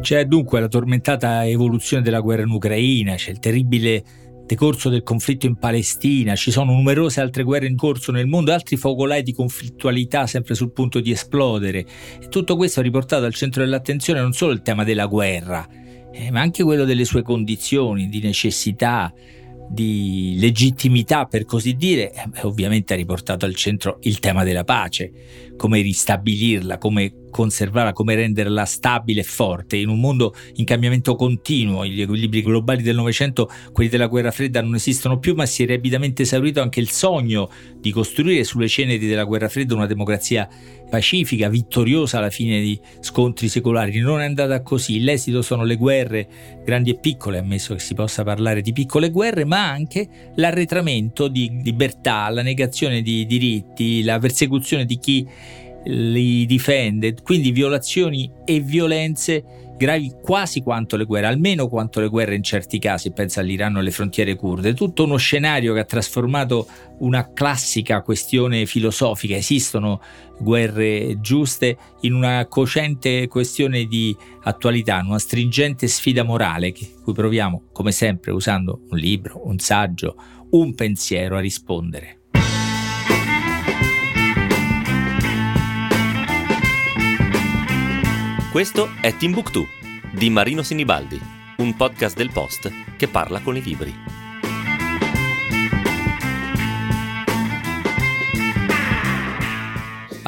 C'è dunque la tormentata evoluzione della guerra in Ucraina, c'è il terribile decorso del conflitto in Palestina, ci sono numerose altre guerre in corso nel mondo, altri focolai di conflittualità sempre sul punto di esplodere. E tutto questo ha riportato al centro dell'attenzione non solo il tema della guerra, eh, ma anche quello delle sue condizioni di necessità, di legittimità per così dire, eh, ovviamente ha riportato al centro il tema della pace, come ristabilirla, come conservarla, come renderla stabile e forte in un mondo in cambiamento continuo. Gli equilibri globali del Novecento, quelli della guerra fredda, non esistono più, ma si è rapidamente esaurito anche il sogno di costruire sulle ceneri della guerra fredda una democrazia pacifica, vittoriosa alla fine di scontri secolari. Non è andata così. L'esito sono le guerre, grandi e piccole, ammesso che si possa parlare di piccole guerre, ma anche l'arretramento di libertà, la negazione di diritti, la persecuzione di chi li difende, quindi violazioni e violenze gravi quasi quanto le guerre, almeno quanto le guerre in certi casi, pensa all'Iran o alle frontiere kurde, tutto uno scenario che ha trasformato una classica questione filosofica, esistono guerre giuste, in una cocente questione di attualità, una stringente sfida morale, cui proviamo, come sempre, usando un libro, un saggio, un pensiero a rispondere. Questo è Timbuktu di Marino Sinibaldi, un podcast del Post che parla con i libri.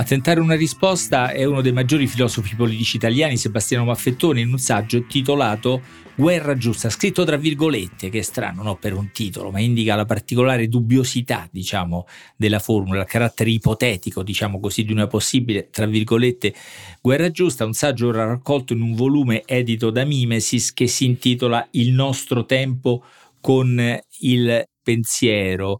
A tentare una risposta è uno dei maggiori filosofi politici italiani, Sebastiano Maffettone, in un saggio titolato Guerra giusta, scritto tra virgolette, che è strano no, per un titolo, ma indica la particolare dubbiosità, diciamo, della formula, il carattere ipotetico, diciamo così, di una possibile, tra virgolette, guerra giusta, un saggio raccolto in un volume edito da Mimesis che si intitola Il nostro tempo con il pensiero.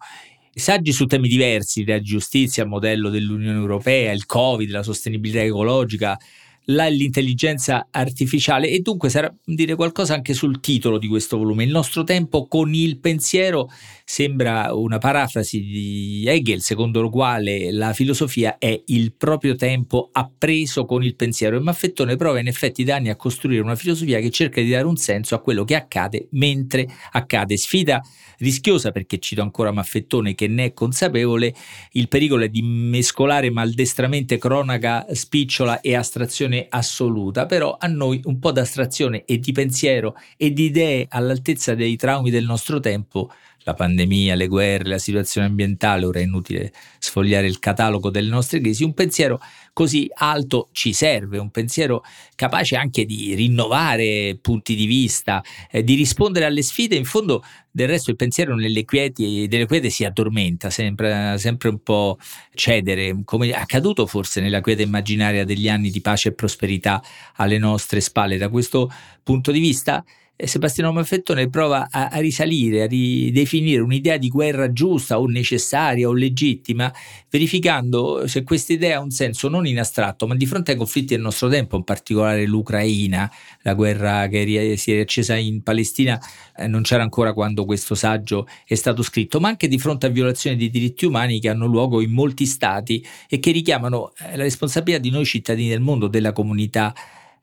Saggi su temi diversi, la giustizia, il modello dell'Unione Europea, il Covid, la sostenibilità ecologica, l'intelligenza artificiale e dunque sarà dire qualcosa anche sul titolo di questo volume. Il nostro tempo con il pensiero sembra una parafrasi di Hegel, secondo la quale la filosofia è il proprio tempo appreso con il pensiero e Maffettone prova in effetti da anni a costruire una filosofia che cerca di dare un senso a quello che accade mentre accade. Sfida rischiosa perché cito ancora Maffettone che ne è consapevole, il pericolo è di mescolare maldestramente cronaca spicciola e astrazione astrazione assoluta, però a noi un po' d'astrazione e di pensiero e di idee all'altezza dei traumi del nostro tempo la pandemia, le guerre, la situazione ambientale, ora è inutile sfogliare il catalogo delle nostre crisi, un pensiero così alto ci serve, un pensiero capace anche di rinnovare punti di vista, eh, di rispondere alle sfide, in fondo del resto il pensiero nelle quieti, delle quiete si addormenta, sempre, sempre un po' cedere, come è accaduto forse nella quiete immaginaria degli anni di pace e prosperità alle nostre spalle. Da questo punto di vista Sebastiano Maffettone prova a, a, risalire, a ridefinire un'idea di guerra giusta o necessaria o legittima, verificando se questa idea ha un senso non in astratto, ma di fronte ai conflitti del nostro tempo, in particolare l'Ucraina, la guerra che si è accesa in Palestina, eh, non c'era ancora quando questo saggio è stato scritto, ma anche di fronte a violazioni dei diritti umani che hanno luogo in molti stati e che richiamano eh, la responsabilità di noi cittadini del mondo, della comunità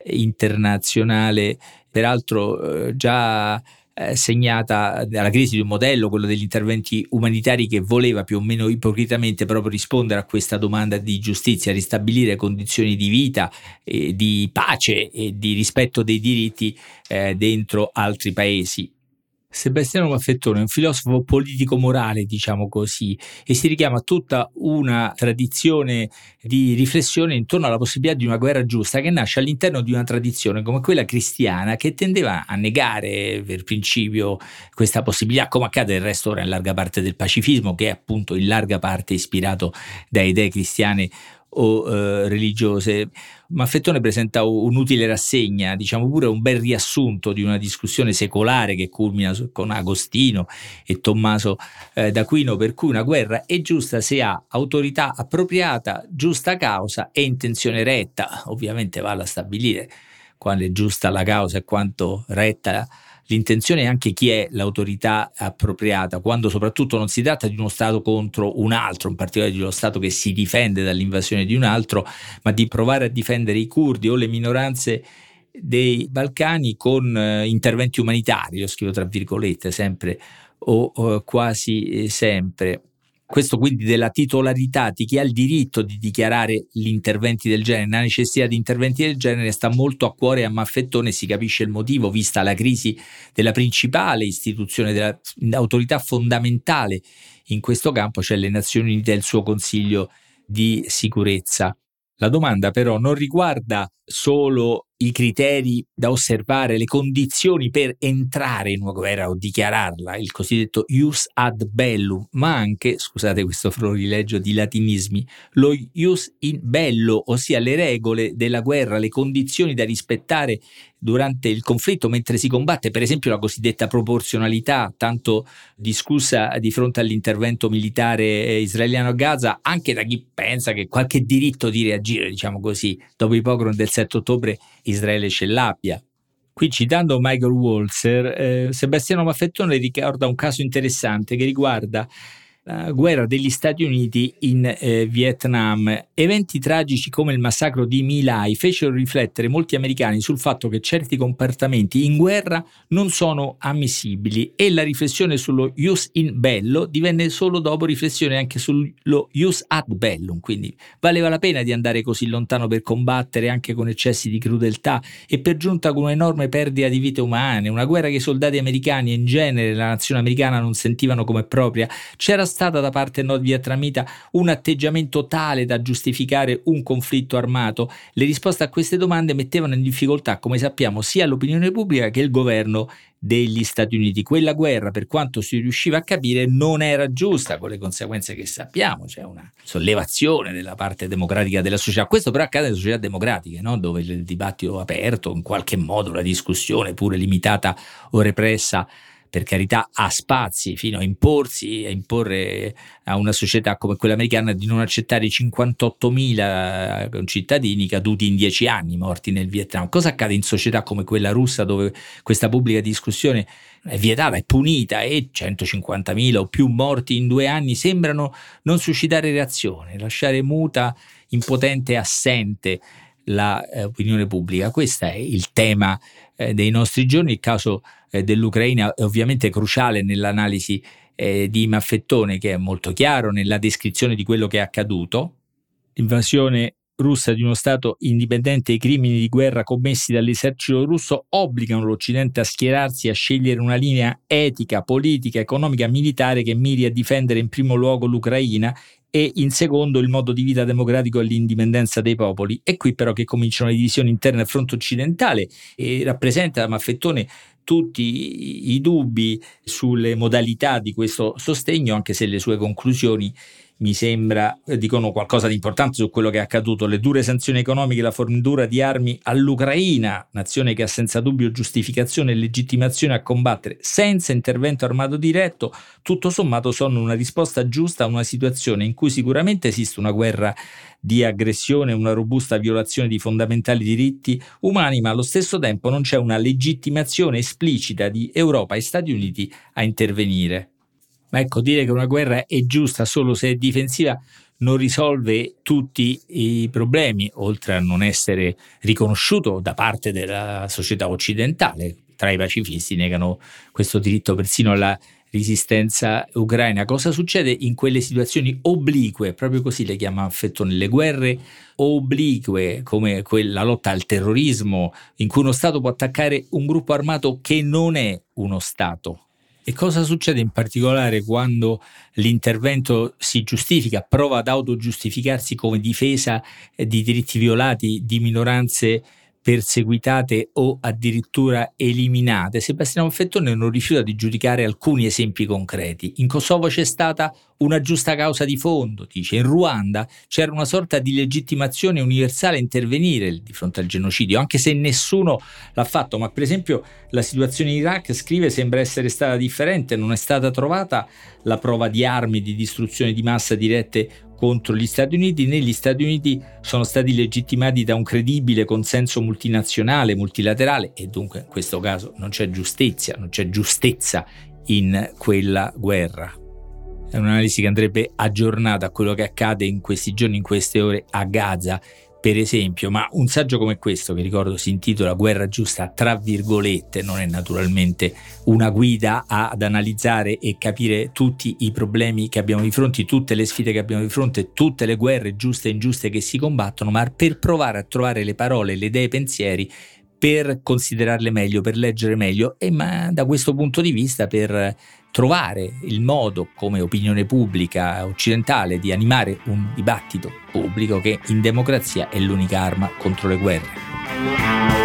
internazionale, peraltro eh, già eh, segnata dalla crisi di un modello, quello degli interventi umanitari che voleva più o meno ipocritamente proprio rispondere a questa domanda di giustizia, ristabilire condizioni di vita, eh, di pace e di rispetto dei diritti eh, dentro altri paesi. Sebastiano Maffettone è un filosofo politico-morale, diciamo così, e si richiama tutta una tradizione di riflessione intorno alla possibilità di una guerra giusta che nasce all'interno di una tradizione come quella cristiana che tendeva a negare per principio questa possibilità, come accade del resto ora in larga parte del pacifismo, che è appunto in larga parte ispirato da idee cristiane o eh, religiose. Maffettone presenta un'utile rassegna, diciamo pure un bel riassunto di una discussione secolare che culmina con Agostino e Tommaso eh, d'Aquino, per cui una guerra è giusta se ha autorità appropriata, giusta causa e intenzione retta. Ovviamente vale a stabilire quando è giusta la causa e quanto retta l'intenzione è anche chi è l'autorità appropriata, quando soprattutto non si tratta di uno Stato contro un altro, in particolare di uno Stato che si difende dall'invasione di un altro, ma di provare a difendere i curdi o le minoranze dei Balcani con eh, interventi umanitari, lo scrivo tra virgolette sempre o, o quasi eh, sempre. Questo quindi della titolarità di chi ha il diritto di dichiarare gli interventi del genere, la necessità di interventi del genere sta molto a cuore a Maffettone, si capisce il motivo, vista la crisi della principale istituzione, dell'autorità fondamentale in questo campo, cioè le Nazioni Unite e il suo Consiglio di sicurezza. La domanda però non riguarda solo i criteri da osservare, le condizioni per entrare in una guerra o dichiararla, il cosiddetto ius ad bellum, ma anche, scusate questo florilegio di latinismi, lo ius in bello, ossia le regole della guerra, le condizioni da rispettare durante il conflitto mentre si combatte, per esempio la cosiddetta proporzionalità, tanto discussa di fronte all'intervento militare eh, israeliano a Gaza, anche da chi pensa che qualche diritto di reagire, diciamo così, dopo i pogrom del 7 ottobre Israele ce l'abbia. Qui citando Michael Walzer, eh, Sebastiano Maffettone ricorda un caso interessante che riguarda guerra degli Stati Uniti in eh, Vietnam. Eventi tragici come il massacro di My Lai fecero riflettere molti americani sul fatto che certi comportamenti in guerra non sono ammissibili e la riflessione sullo ius in bello divenne solo dopo riflessione anche sullo ius ad bellum, quindi valeva la pena di andare così lontano per combattere anche con eccessi di crudeltà e per giunta con un'enorme perdita di vite umane, una guerra che i soldati americani e in genere la nazione americana non sentivano come propria. C'era stata da parte nord vietnamita un atteggiamento tale da giustificare un conflitto armato? Le risposte a queste domande mettevano in difficoltà, come sappiamo, sia l'opinione pubblica che il governo degli Stati Uniti. Quella guerra, per quanto si riusciva a capire, non era giusta, con le conseguenze che sappiamo, c'è una sollevazione della parte democratica della società. Questo però accade nelle società democratiche, no? dove il dibattito aperto, in qualche modo la discussione, pure limitata o repressa, per carità ha spazi fino a imporsi, a imporre a una società come quella americana di non accettare i 58.000 cittadini caduti in dieci anni morti nel Vietnam. Cosa accade in società come quella russa dove questa pubblica discussione è vietata, è punita e 150.000 o più morti in due anni sembrano non suscitare reazione, lasciare muta, impotente e assente l'opinione eh, pubblica. Questo è il tema eh, dei nostri giorni, il caso eh, dell'Ucraina è ovviamente cruciale nell'analisi eh, di Maffettone che è molto chiaro nella descrizione di quello che è accaduto. L'invasione russa di uno Stato indipendente e i crimini di guerra commessi dall'esercito russo obbligano l'Occidente a schierarsi e a scegliere una linea etica, politica, economica, militare che miri a difendere in primo luogo l'Ucraina e in secondo il modo di vita democratico e l'indipendenza dei popoli. È qui però che cominciano le divisioni interne al fronte occidentale e rappresenta Maffettone tutti i dubbi sulle modalità di questo sostegno, anche se le sue conclusioni mi sembra eh, dicono qualcosa di importante su quello che è accaduto. Le dure sanzioni economiche, la fornitura di armi all'Ucraina, nazione che ha senza dubbio giustificazione e legittimazione a combattere senza intervento armato diretto, tutto sommato sono una risposta giusta a una situazione in cui sicuramente esiste una guerra di aggressione, una robusta violazione di fondamentali diritti umani, ma allo stesso tempo non c'è una legittimazione esplicita di Europa e Stati Uniti a intervenire. Ma ecco, dire che una guerra è giusta solo se è difensiva non risolve tutti i problemi, oltre a non essere riconosciuto da parte della società occidentale. Tra i pacifisti negano questo diritto persino alla resistenza ucraina. Cosa succede in quelle situazioni oblique, proprio così le chiama Affettone, le guerre oblique come la lotta al terrorismo, in cui uno Stato può attaccare un gruppo armato che non è uno Stato, e cosa succede in particolare quando l'intervento si giustifica, prova ad autogiustificarsi come difesa di diritti violati di minoranze perseguitate o addirittura eliminate, Sebastiano Fettone non rifiuta di giudicare alcuni esempi concreti. In Kosovo c'è stata una giusta causa di fondo, dice. In Ruanda c'era una sorta di legittimazione universale a intervenire di fronte al genocidio, anche se nessuno l'ha fatto. Ma per esempio la situazione in Iraq, scrive, sembra essere stata differente. Non è stata trovata la prova di armi di distruzione di massa dirette contro gli Stati Uniti, né gli Stati Uniti sono stati legittimati da un credibile consenso multinazionale, multilaterale e dunque in questo caso non c'è giustizia, non c'è giustezza in quella guerra. È un'analisi che andrebbe aggiornata a quello che accade in questi giorni, in queste ore a Gaza. Per esempio, ma un saggio come questo, che ricordo si intitola Guerra giusta, tra virgolette, non è naturalmente una guida ad analizzare e capire tutti i problemi che abbiamo di fronte, tutte le sfide che abbiamo di fronte, tutte le guerre giuste e ingiuste che si combattono, ma per provare a trovare le parole, le idee, i pensieri per considerarle meglio, per leggere meglio e ma da questo punto di vista per trovare il modo come opinione pubblica occidentale di animare un dibattito pubblico che in democrazia è l'unica arma contro le guerre.